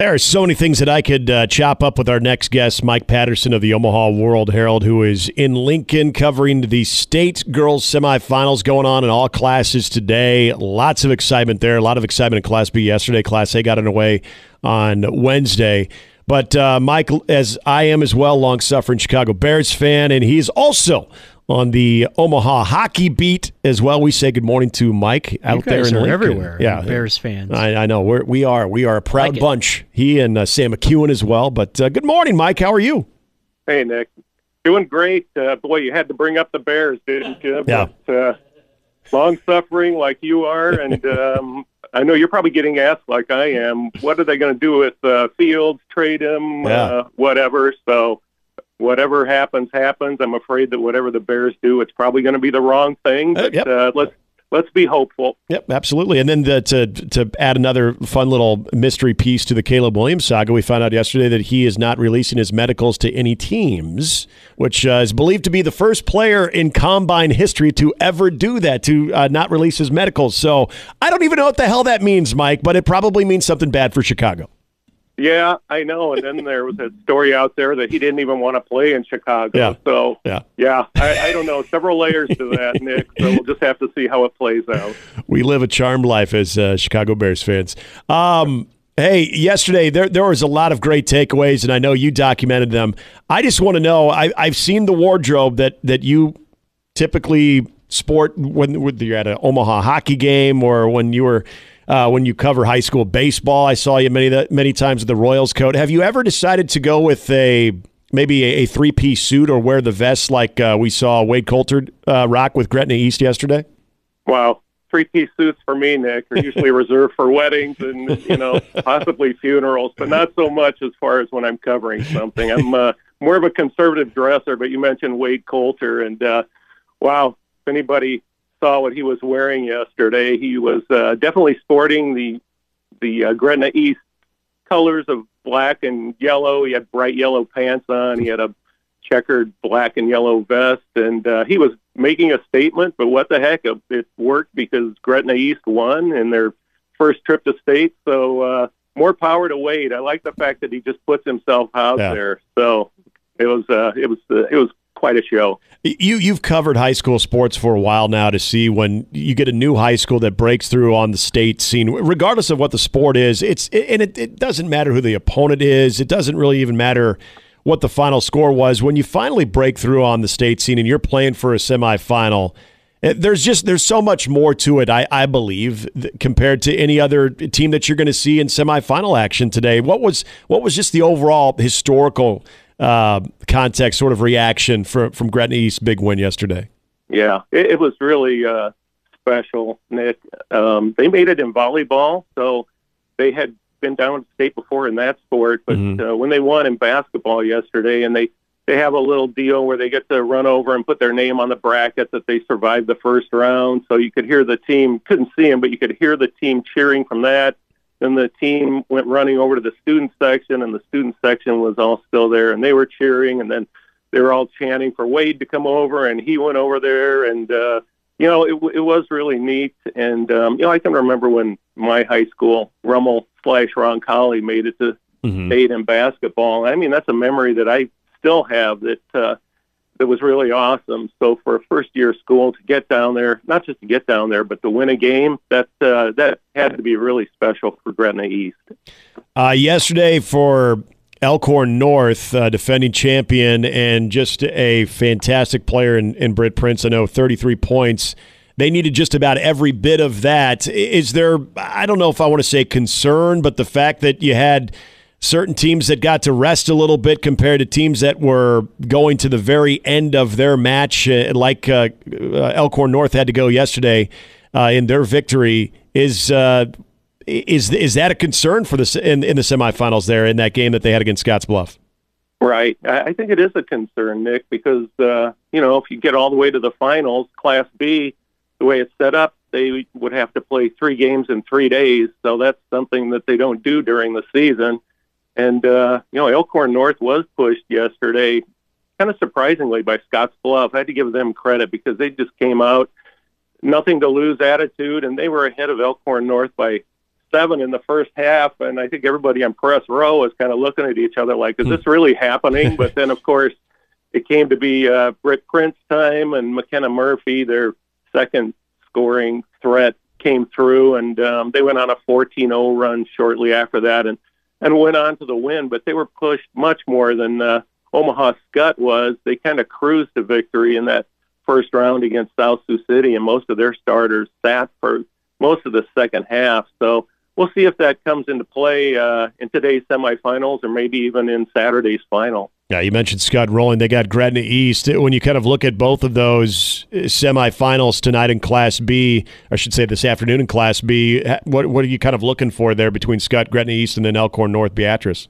There are so many things that I could uh, chop up with our next guest, Mike Patterson of the Omaha World Herald, who is in Lincoln covering the state girls semifinals going on in all classes today. Lots of excitement there. A lot of excitement in Class B yesterday. Class A got underway on Wednesday. But uh, Mike, as I am as well, long suffering Chicago Bears fan, and he's also on the Omaha hockey beat as well. We say good morning to Mike out there in are Lincoln. everywhere. Yeah, Bears fans. I, I know we're, we are. We are a proud Like it. bunch. He and uh, Sam McEwen as well. But uh, good morning, Mike. How are you? Hey, Nick. Doing great. Uh, boy, you had to bring up the Bears, didn't you? Yeah. But, uh, long suffering like you are, and um, I know you're probably getting asked like I am. What are they going to do with uh, Fields? Trade him? Yeah. Uh, whatever. So, whatever happens, happens. I'm afraid that whatever the Bears do, it's probably going to be the wrong thing. Uh, yep. uh, let's let's be hopeful. Yep, absolutely. And then the, to to add another fun little mystery piece to the Caleb Williams saga, we found out yesterday that he is not releasing his medicals to any teams, which uh, is believed to be the first player in combine history to ever do that, to uh, not release his medicals. So I don't even know what the hell that means, Mike, but it probably means something bad for Chicago. Yeah, I know. And then there was a story out there that he didn't even want to play in Chicago. Yeah. So Yeah. Yeah, I, I don't know. Several layers to that, Nick. So we'll just have to see how it plays out. We live a charmed life as uh, Chicago Bears fans. Um, hey, yesterday there there was a lot of great takeaways, and I know you documented them. I just want to know. I, I've seen the wardrobe that that you typically sport when, when you're at an Omaha hockey game or when you were. Uh, when you cover high school baseball, I saw you many that many times with the Royals coat. Have you ever decided to go with a maybe a, a three piece suit or wear the vest like uh, we saw Wade Coulter uh, rock with Gretna East yesterday? Wow. Three piece suits for me, Nick, are usually reserved for weddings and, you know, possibly funerals, but not so much as far as when I'm covering something. I'm uh, more of a conservative dresser, but you mentioned Wade Coulter, and uh, wow, if anybody saw what he was wearing yesterday, he was uh, definitely sporting the the uh, Gretna East colors of black and yellow. He had bright yellow pants on. He had a checkered black and yellow vest, and uh, he was making a statement. But what the heck, it worked because Gretna East won in their first trip to state. So uh, more power to Wade. I like the fact that he just puts himself out Yeah. there. So it was uh, it was uh, it was quite a show. You you've covered high school sports for a while now to see when you get a new high school that breaks through on the state scene, regardless of what the sport is. It's and it, it doesn't matter who the opponent is. It doesn't really even matter what the final score was. When you finally break through on the state scene and you're playing for a semifinal, eh, there's just there's so much more to it. I I believe compared to any other team that you're going to see in semifinal action today. What was what was just the overall historical uh, context sort of reaction from from Gretna East's big win yesterday? Yeah, it, it was really uh, special, Nick. Um, they made it in volleyball, so they had been down to state before in that sport. But Mhm. uh, when they won in basketball yesterday, and they they have a little deal where they get to run over and put their name on the bracket that they survived the first round. So you could hear the team couldn't see them, but you could hear the team cheering from that. Then the team went running over to the student section, and the student section was all still there, and they were cheering. And then they were all chanting for Wade to come over, and he went over there, and uh, you know it, it was really neat. And um, you know I can remember when my high school Rummel slash Ron Roncalli made it to state in basketball. I mean that's a memory that I still have that uh, that was really awesome. So for a first year school to get down there, not just to get down there, but to win a game, that uh, that had to be really special for Gretna East. Uh, yesterday for Elkhorn North, uh, defending champion and just a fantastic player in, in Britt Prince. I know 33 points. They needed just about every bit of that. Is there, I don't know if I want to say concern, but the fact that you had certain teams that got to rest a little bit compared to teams that were going to the very end of their match, uh, like uh, uh, Elkhorn North had to go yesterday uh, in their victory, is. Uh, Is is that a concern for the in, in the semifinals there in that game that they had against Scotts Bluff? Right. I think it is a concern, Nick, because uh, you know if you get all the way to the finals, Class B, the way it's set up, they would have to play three games in three days. So that's something that they don't do during the season. And uh, you know, Elkhorn North was pushed yesterday, kind of surprisingly by Scotts Bluff. I had to give them credit because they just came out nothing to lose attitude, and they were ahead of Elkhorn North by seven in the first half, and I think everybody on press row was kind of looking at each other like, "Is this hmm. really happening?" but then, of course, it came to be uh, Britt Prince time, and McKenna Murphy, their second scoring threat, came through, and um, they went on a 14-0 run shortly after that, and and went on to the win. But they were pushed much more than uh, Omaha Skutt was. They kind of cruised to victory in that first round against South Sioux City, and most of their starters sat for most of the second half. So we'll see if that comes into play uh, in today's semifinals or maybe even in Saturday's final. Yeah, you mentioned Skutt rolling. They got Gretna East. When you kind of look at both of those uh, semifinals tonight in Class B, I should say this afternoon in Class B, what what are you kind of looking for there between Skutt Gretna East, and then Elkhorn North Beatrice?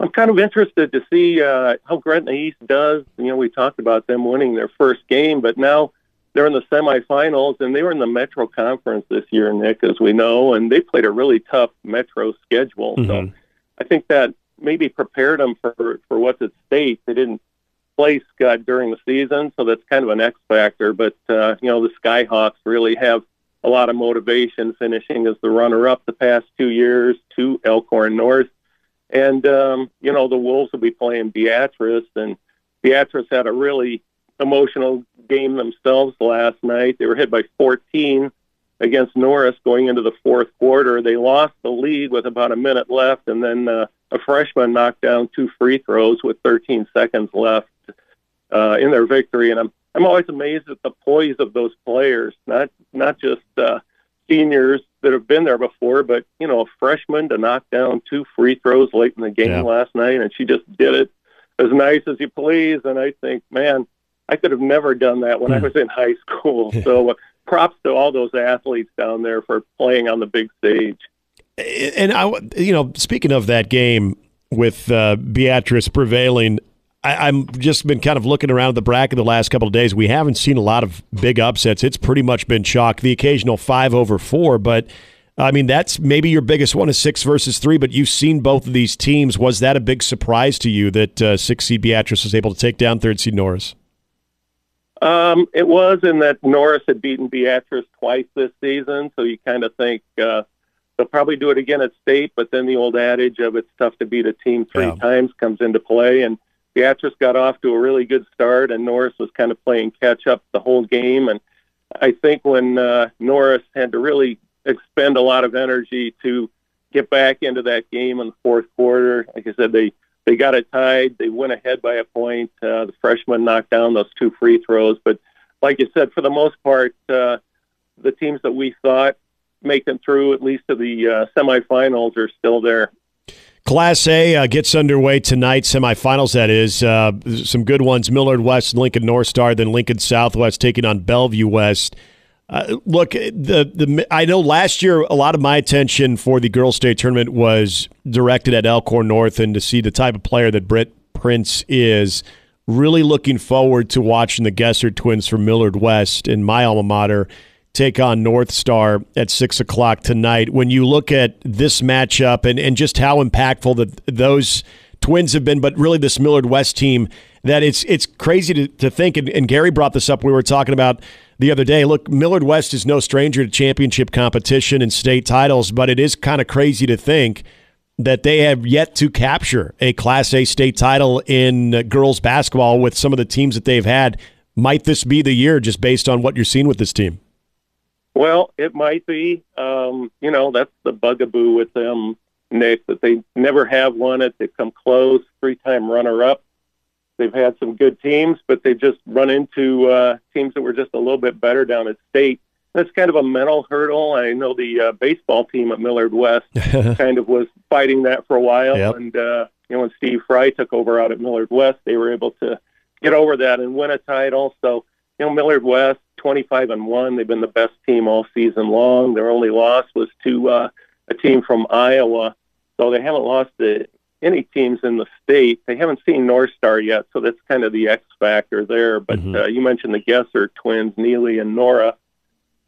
I'm kind of interested to see uh, how Gretna East does. You know, we talked about them winning their first game, but now they're in the semifinals, and they were in the Metro Conference this year, Nick, as we know, and they played a really tough Metro schedule. Mm-hmm. So I think that maybe prepared them for for what's at stake. They didn't play Skutt during the season, so that's kind of an X factor. But uh, you know, the Skyhawks really have a lot of motivation, finishing as the runner-up the past two years to Elkhorn North, and um, you know the Wolves will be playing Beatrice, and Beatrice had a really emotional game themselves last night. They were hit by 14 against Norris going into the fourth quarter. They lost the lead with about a minute left, and then uh, a freshman knocked down two free throws with 13 seconds left uh, in their victory. And I'm I'm always amazed at the poise of those players, not not just uh, seniors that have been there before, but you know, a freshman to knock down two free throws late in the game yeah. last night, and she just did it as nice as you please. And I think, man, I could have never done that when I hmm. was in high school. So uh, props to all those athletes down there for playing on the big stage. And I, you know, speaking of that game with uh, Beatrice prevailing, I, am just been kind of looking around the bracket the last couple of days. We haven't seen a lot of big upsets. It's pretty much been chalk. The occasional five over four, but I mean that's maybe your biggest one is six versus three. But you've seen both of these teams. Was that a big surprise to you that uh, six seed Beatrice was able to take down third seed Norris? Um, it was in that Norris had beaten Beatrice twice this season, so you kind of think uh, they'll probably do it again at state. But then the old adage of it's tough to beat a team three yeah. times comes into play, and Beatrice got off to a really good start, and Norris was kind of playing catch up the whole game. And I think when uh, Norris had to really expend a lot of energy to get back into that game in the fourth quarter, like I said, they they got it tied. They went ahead by a point. Uh, the freshman knocked down those two free throws. But like you said, for the most part, uh, the teams that we thought making through at least to the uh, semifinals are still there. Class A uh, gets underway tonight, semifinals, that is. Uh, some good ones Millard West, Lincoln North Star, then Lincoln Southwest taking on Bellevue West. Uh, look, the the I know last year a lot of my attention for the girls' state tournament was directed at Elkhorn North and to see the type of player that Britt Prince is. Really looking forward to watching the Gessert twins from Millard West in my alma mater take on North Star at six o'clock tonight. When you look at this matchup and, and just how impactful that those twins have been, but really this Millard West team, that it's it's crazy to, to think. And, and Gary brought this up. We were talking about the other day. Look, Millard West is no stranger to championship competition and state titles, but it is kind of crazy to think that they have yet to capture a Class A state title in girls basketball with some of the teams that they've had. Might this be the year just based on what you're seeing with this team? Well, it might be. Um, you know, that's the bugaboo with them, Nick, that they never have won it. They come close, three time runner up. They've had some good teams, but they've just run into uh, teams that were just a little bit better down at state. That's kind of a mental hurdle. I know the uh, baseball team at Millard West kind of was fighting that for a while, yep. and uh, you know when Steve Fry took over out at Millard West, they were able to get over that and win a title. So you know Millard West, 25 and one, they've been the best team all season long. Their only loss was to uh, a team from Iowa. So they haven't lost to any teams in the state. They haven't seen North Star yet, so that's kind of the X factor there. But mm-hmm. uh, you mentioned the Gessert twins, Neely and Nora,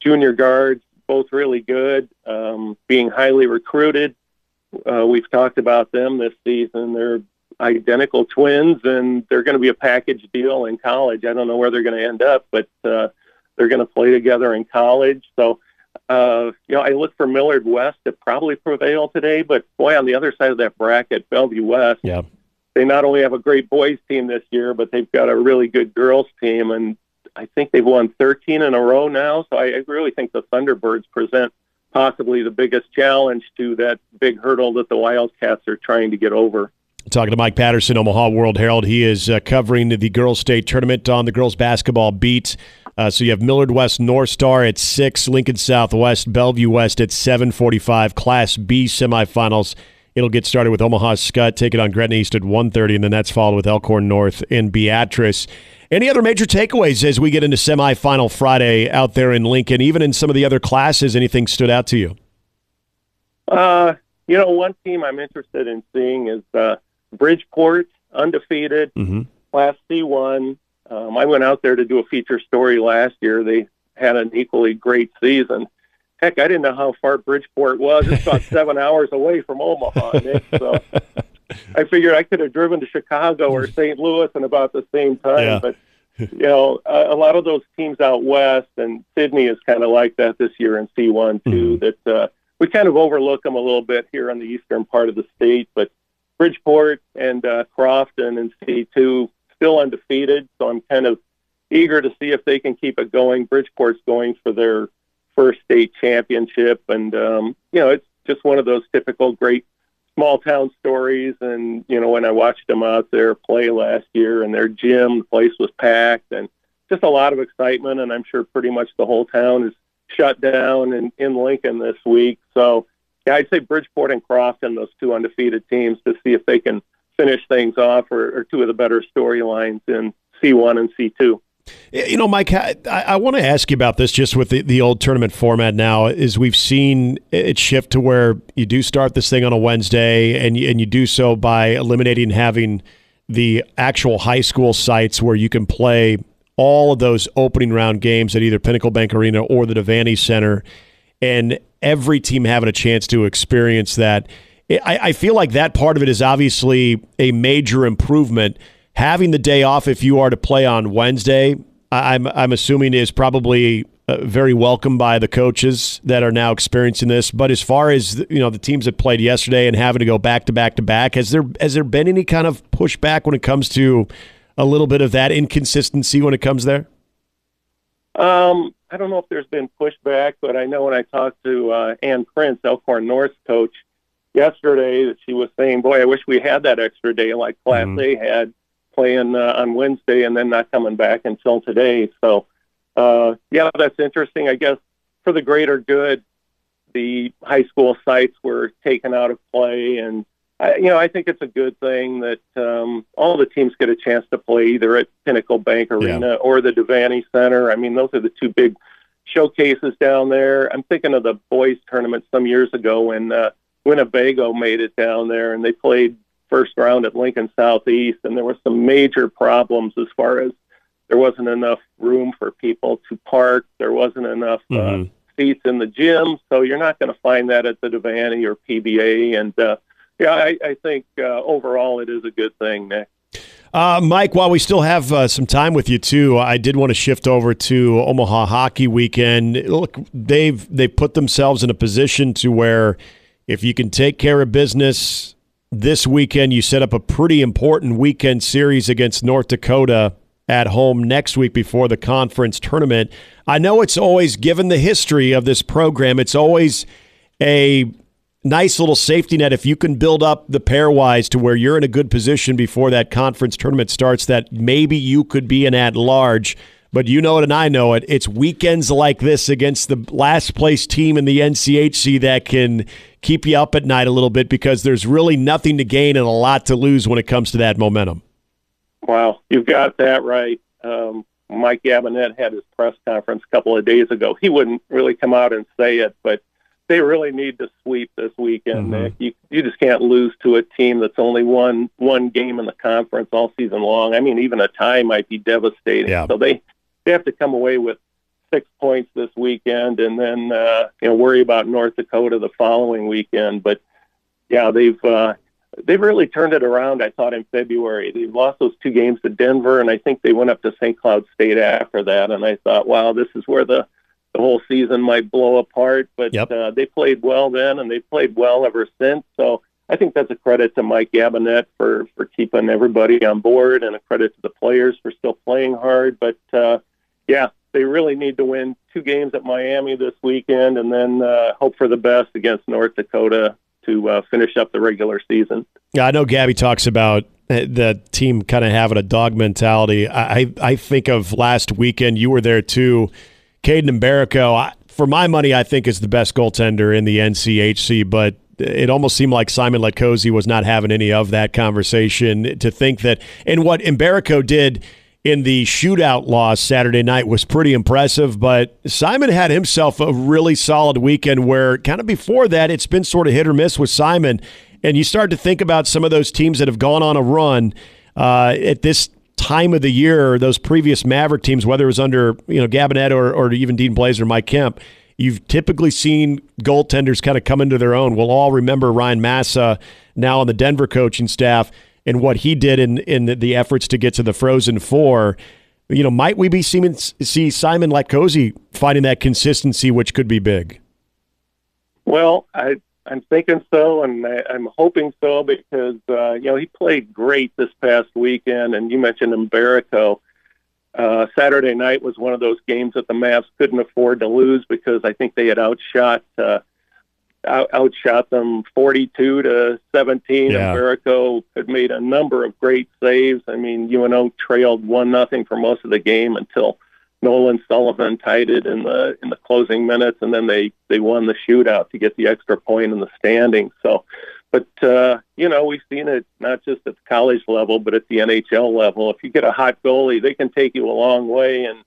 junior guards, both really good, um, being highly recruited. Uh, we've talked about them this season. They're identical twins, and they're going to be a package deal in college. I don't know where they're going to end up, but uh, they're going to play together in college. So, uh, you know, I look for Millard West to probably prevail today, but boy, on the other side of that bracket, Bellevue West, yeah. they not only have a great boys team this year, but they've got a really good girls team, and I think they've won 13 in a row now. So I, I really think the Thunderbirds present possibly the biggest challenge to that big hurdle that the Wildcats are trying to get over. Talking to Mike Patterson, Omaha World Herald. He is uh, covering the girls' state tournament on the girls' basketball beat. Uh, so you have Millard West North Star at six, Lincoln Southwest, Bellevue West at seven forty-five. Class B semifinals. It'll get started with Omaha Skutt taking on Gretna East at 1.30, and then that's followed with Elkhorn North and Beatrice. Any other major takeaways as we get into semifinal Friday out there in Lincoln? Even in some of the other classes, anything stood out to you? Uh, you know, one team I'm interested in seeing is uh, Bridgeport, undefeated, mm-hmm. Class C1. Um, I went out there to do a feature story last year. They had an equally great season. Heck, I didn't know how far Bridgeport was. It's about seven hours away from Omaha, Nick. So I figured I could have driven to Chicago or St. Louis in about the same time. Yeah. But you know, a, a, lot of those teams out west, and Sidney is kind of like that this year in C1 too. Mm-hmm. That uh, we kind of overlook them a little bit here on the eastern part of the state, but Bridgeport and uh, Crofton and C2 still undefeated. So I'm kind of eager to see if they can keep it going. Bridgeport's going for their first state championship, and um, you know it's just one of those typical great small town stories. And you know when I watched them out there play last year, and their gym, the place was packed, and just a lot of excitement. And I'm sure pretty much the whole town is shut down in, in Lincoln this week. So yeah, I'd say Bridgeport and Crofton, those two undefeated teams, to see if they can finish things off, or, or two of the better storylines in C1 and C2. You know, Mike, I, I want to ask you about this just with the, the old tournament format now. Is we've seen it shift to where you do start this thing on a Wednesday, and you, and you do so by eliminating having the actual high school sites where you can play all of those opening round games at either Pinnacle Bank Arena or the Devaney Center, and every team having a chance to experience that. I, I feel like that part of it is obviously a major improvement having the day off if you are to play on Wednesday, I'm I'm assuming is probably uh, very welcome by the coaches that are now experiencing this. But as far as you know, the teams that played yesterday and having to go back to back to back, has there has there been any kind of pushback when it comes to a little bit of that inconsistency when it comes there? Um, I don't know if there's been pushback, but I know when I talked to uh, Ann Prince, Elkhorn North's coach, yesterday, that she was saying, "Boy, I wish we had that extra day like Class mm-hmm. A had." playing uh, on Wednesday and then not coming back until today. So, uh, yeah, that's interesting. I guess for the greater good, the high school sites were taken out of play, and I, you know I think it's a good thing that um, all the teams get a chance to play either at Pinnacle Bank Arena yeah. or the Devaney Center. I mean, those are the two big showcases down there. I'm thinking of the boys tournament some years ago when uh, Winnebago made it down there, and they played first round at Lincoln Southeast, and there were some major problems as far as there wasn't enough room for people to park. There wasn't enough uh, mm-hmm. uh, seats in the gym, so you're not going to find that at the Devaney or PBA. And uh, yeah, I, I think uh, overall it is a good thing, Nick. Uh, Mike, while we still have uh, some time with you too, I did want to shift over to Omaha Hockey Weekend. Look, they've they put themselves in a position to where if you can take care of business this weekend. You set up a pretty important weekend series against North Dakota at home next week before the conference tournament. I know it's always, given the history of this program, it's always a nice little safety net if you can build up the pairwise to where you're in a good position before that conference tournament starts that maybe you could be an at large. But you know it and I know it. It's weekends like this against the last place team in the NCHC that can keep you up at night a little bit because there's really nothing to gain and a lot to lose when it comes to that momentum. Well, you've got that right. Um, Mike Gabinet had his press conference a couple of days ago. He wouldn't really come out and say it, but they really need to sweep this weekend. Mhm. Nick. You you just can't lose to a team that's only won one game in the conference all season long. I mean, even a tie might be devastating. Yeah. So they they have to come away with six points this weekend, and then uh, you know worry about North Dakota the following weekend. But yeah, they've uh, they've really turned it around. I thought in February they lost those two games to Denver, and I think they went up to St. Cloud State after that. And I thought, wow, this is where the the whole season might blow apart. But Yep. uh, they played well then, and they played well ever since. So I think that's a credit to Mike Gabinet for for keeping everybody on board, and a credit to the players for still playing hard. But uh, yeah, they really need to win two games at Miami this weekend, and then uh, hope for the best against North Dakota to uh, finish up the regular season. Yeah, I know Gabby talks about uh, the team kind of having a dog mentality. I, I I think of last weekend. You were there too, Kaidan Mbereko. I, for my money, I think is the best goaltender in the NCHC, but it almost seemed like Simon Latkoczy was not having any of that conversation. To think that, and what Mbereko did in the shootout loss Saturday night was pretty impressive, but Simon had himself a really solid weekend where kind of before that, it's been sort of hit or miss with Simon. And you start to think about some of those teams that have gone on a run uh, at this time of the year, those previous Maverick teams, whether it was under you know Gabinet or, or even Dean Blazer, or Mike Kemp, you've typically seen goaltenders kind of come into their own. We'll all remember Ryan Massa now on the Denver coaching staff and what he did in in the efforts to get to the Frozen Four. You know, might we be seeing see Simon Latkoczy finding that consistency, which could be big? Well, I I'm thinking so, and I, I'm hoping so because uh, you know he played great this past weekend, and you mentioned Mbereko. Uh, Saturday night was one of those games that the Mavs couldn't afford to lose because I think they had outshot uh, out, outshot them 42 to 17. Yeah. And Mbereko had made a number of great saves. I mean, UNO trailed one nothing for most of the game until Nolan Sullivan tied it in the in the closing minutes, and then they they won the shootout to get the extra point in the standings. So, but uh, you know we've seen it not just at the college level, but at the NHL level. If you get a hot goalie, they can take you a long way, and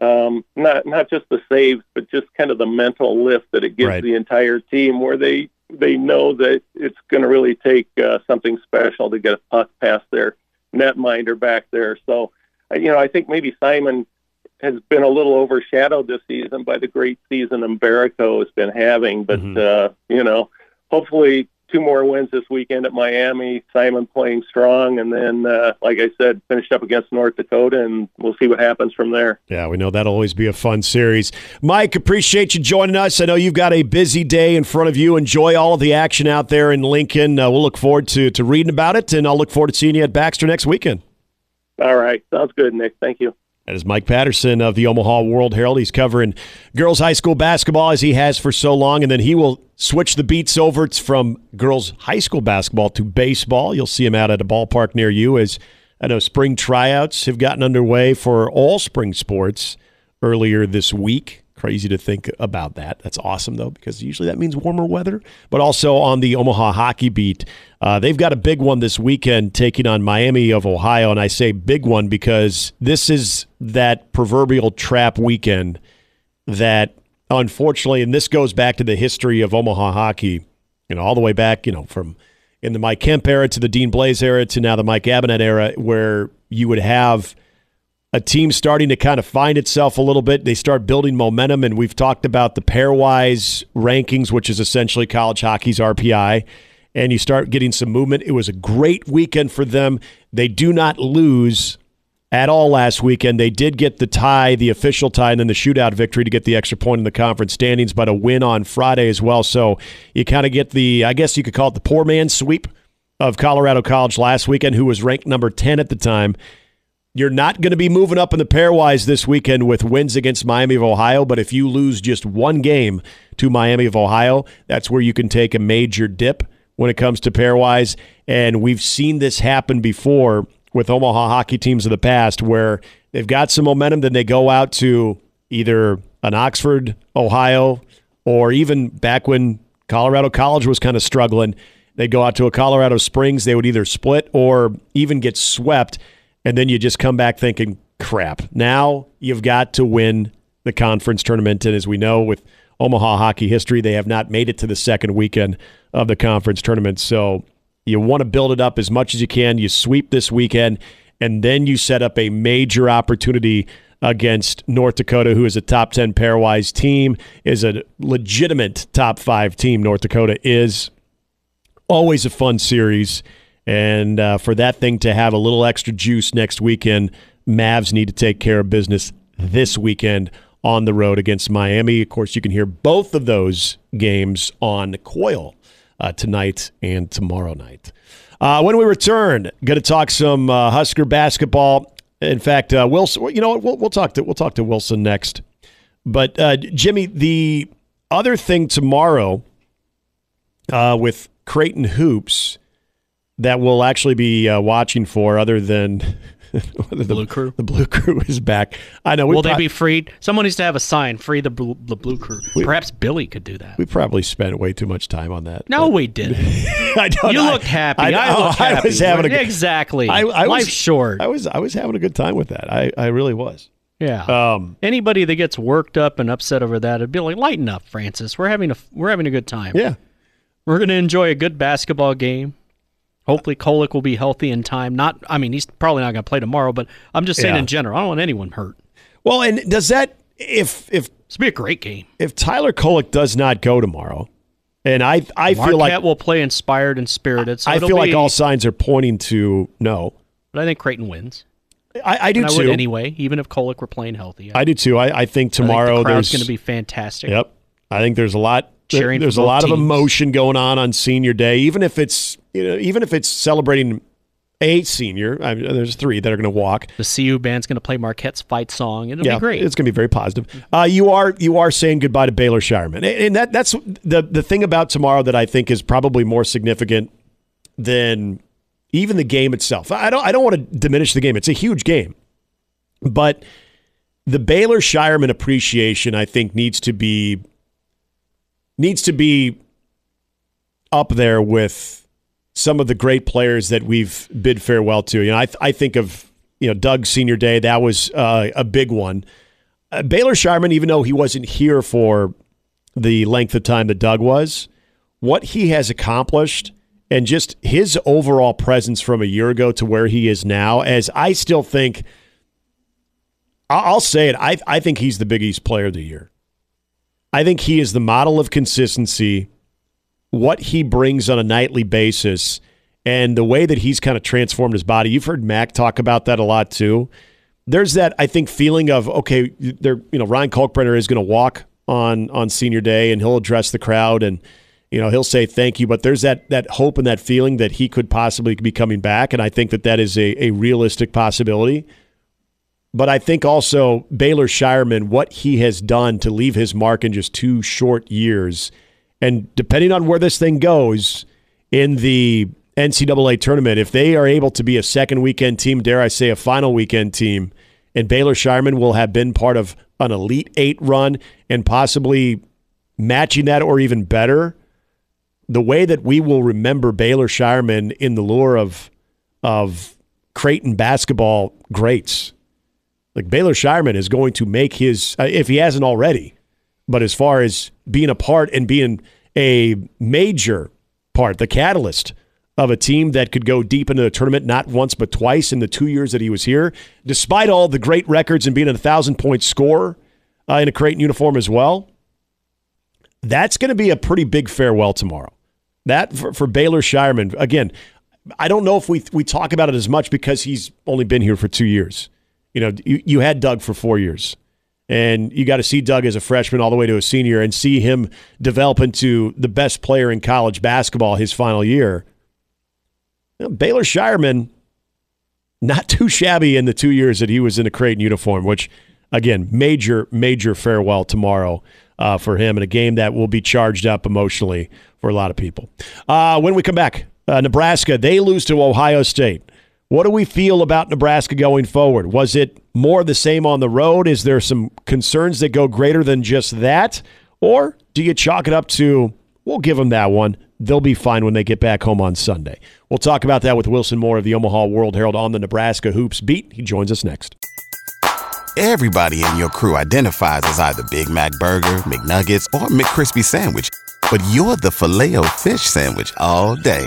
um, not not just the saves, but just kind of the mental lift that it gives Right. the entire team, where they they know that it's going to really take uh, something special to get a puck past their netminder back there. So, uh, you know, I think maybe Simon has been a little overshadowed this season by the great season Mbereko has been having. But Mhm. uh, you know, hopefully two more wins this weekend at Miami. Simon playing strong, and then, uh, like I said, finished up against North Dakota, and we'll see what happens from there. Yeah, we know that'll always be a fun series. Mike, appreciate you joining us. I know you've got a busy day in front of you. Enjoy all of the action out there in Lincoln. Uh, we'll look forward to, to reading about it, and I'll look forward to seeing you at Baxter next weekend. All right, sounds good, Nick. Thank you. That is Mike Patterson of the Omaha World Herald. He's covering girls high school basketball as he has for so long, and then he will switch the beats over t- from girls high school basketball to baseball. You'll see him out at a ballpark near you as I know spring tryouts have gotten underway for all spring sports earlier this week. Crazy to think about that. That's awesome though, because usually that means warmer weather. But also on the Omaha hockey beat, uh, they've got a big one this weekend taking on Miami of Ohio, and I say big one because this is that proverbial trap weekend that unfortunately, and this goes back to the history of Omaha hockey, you know, all the way back, you know, from in the Mike Kemp era to the Dean Blais era to now the Mike Gabinet era, where you would have a team starting to kind of find itself a little bit. They start building momentum, and we've talked about the pairwise rankings, which is essentially college hockey's RPI, and you start getting some movement. It was a great weekend for them. They do not lose at all last weekend. They did get the tie, the official tie, and then the shootout victory to get the extra point in the conference standings, but a win on Friday as well. So you kind of get the, I guess you could call it the poor man sweep of Colorado College last weekend, who was ranked number 10 at the time. You're not going to be moving up in the pairwise this weekend with wins against Miami of Ohio, but if you lose just one game to Miami of Ohio, that's where you can take a major dip when it comes to pairwise. And we've seen this happen before with Omaha hockey teams of the past where they've got some momentum, then they go out to either an Oxford, Ohio, or even back when Colorado College was kind of struggling, they'd go out to a Colorado Springs. They would either split or even get swept. And then you just come back thinking, crap, now you've got to win the conference tournament. And as we know, with Omaha hockey history. They have not made it to the second weekend of the conference tournament. So you want to build it up as much as you can. You sweep this weekend, and then you set up a major opportunity against North Dakota, who is a top 10 pairwise team, is a legitimate top five team. North Dakota is always a fun series. And uh, for that thing to have a little extra juice next weekend, Mavs need to take care of business this weekend on the road against Miami. Of course, you can hear both of those games on Coil uh, tonight and tomorrow night. Uh, when we return, going to talk some uh, Husker basketball. In fact, uh, Wilson. You know what? We'll, we'll talk to we'll talk to Wilson next. But uh, Jimmy, the other thing tomorrow uh, with Creighton hoops that we'll actually be watching for, other than the blue crew. The blue crew is back. I know. Will pro- they be freed? Someone needs to have a sign: "Free the blue, the blue crew." We, Perhaps Billy could do that. We probably spent way too much time on that. No, we didn't. I don't, you I, looked happy. I, I, looked happy. I was having a exactly. I, I Life's was, short. I was I was having a good time with that. I I really was. Yeah. Um, Anybody that gets worked up and upset over that, it'd be like, lighten up, Francis. We're having a we're having a good time. Yeah. We're gonna enjoy a good basketball game. Hopefully, Kolek will be healthy in time. Not, I mean, he's probably not going to play tomorrow, but I'm just saying yeah. in general, I don't want anyone hurt. Well, and does that if if this be a great game if Tyler Kolek does not go tomorrow, and I I Marquette feel like will play inspired and spirited. So I feel be, like all signs are pointing to no. But I think Creighton wins. I, I do too. I would anyway, even if Kolek were playing healthy. I, I do too. I, I think tomorrow I think the there's going to be fantastic. Yep. I think there's a lot cheering. There's a lot teams. of emotion going on on senior day, even if it's you know even if it's celebrating a senior. I mean, there's three that are going to walk. The CU band's going to play Marquette's fight song. It'll yeah, be great. It's going to be very positive. Uh, you are you are saying goodbye to Baylor Scheierman, and that that's the the thing about tomorrow that I think is probably more significant than even the game itself. I don't I don't want to diminish the game. It's a huge game, but the Baylor Scheierman appreciation I think needs to be needs to be up there with some of the great players that we've bid farewell to. You know, I, I think of you know Doug Senior Day. That was uh, a big one. Uh, Baylor Scheierman, even though he wasn't here for the length of time that Doug was, what he has accomplished and just his overall presence from a year ago to where he is now, as I still think, I'll say it, I, I think he's the Big East player of the year. I think he is the model of consistency, what he brings on a nightly basis, and the way that he's kind of transformed his body. You've heard Mac talk about that a lot too. There's that I think feeling of okay, there you know Ryan Kalkbrenner is going to walk on on senior day and he'll address the crowd and you know he'll say thank you, but there's that that hope and that feeling that he could possibly be coming back, and I think that that is a, a realistic possibility. But I think also Baylor Scheierman, what he has done to leave his mark in just two short years, and depending on where this thing goes in the NCAA tournament, if they are able to be a second weekend team, dare I say a final weekend team, and Baylor Scheierman will have been part of an Elite Eight run and possibly matching that or even better, the way that we will remember Baylor Scheierman in the lure of of Creighton basketball greats like Baylor Scheierman is going to make his, uh, if he hasn't already, but as far as being a part and being a major part, the catalyst of a team that could go deep into the tournament not once but twice in the two years that he was here, despite all the great records and being a thousand point scorer uh, in a Creighton uniform as well. That's going to be a pretty big farewell tomorrow. That for, for Baylor Scheierman. Again, I don't know if we we talk about it as much because he's only been here for two years. You know, you, you had Doug for four years, and you got to see Doug as a freshman all the way to a senior and see him develop into the best player in college basketball his final year. You know, Baylor Scheierman, not too shabby in the two years that he was in a Creighton uniform, which, again, major, major farewell tomorrow uh, for him in a game that will be charged up emotionally for a lot of people. Uh, when we come back, uh, Nebraska, they lose to Ohio State. What do we feel about Nebraska going forward? Was it more the same on the road? Is there some concerns that go greater than just that? Or do you chalk it up to, we'll give them that one. They'll be fine when they get back home on Sunday. We'll talk about that with Wilson Moore of the Omaha World Herald on the Nebraska Hoops beat. He joins us next. Everybody in your crew identifies as either Big Mac Burger, McNuggets, or McCrispy Sandwich. But you're the filet fish Sandwich all day.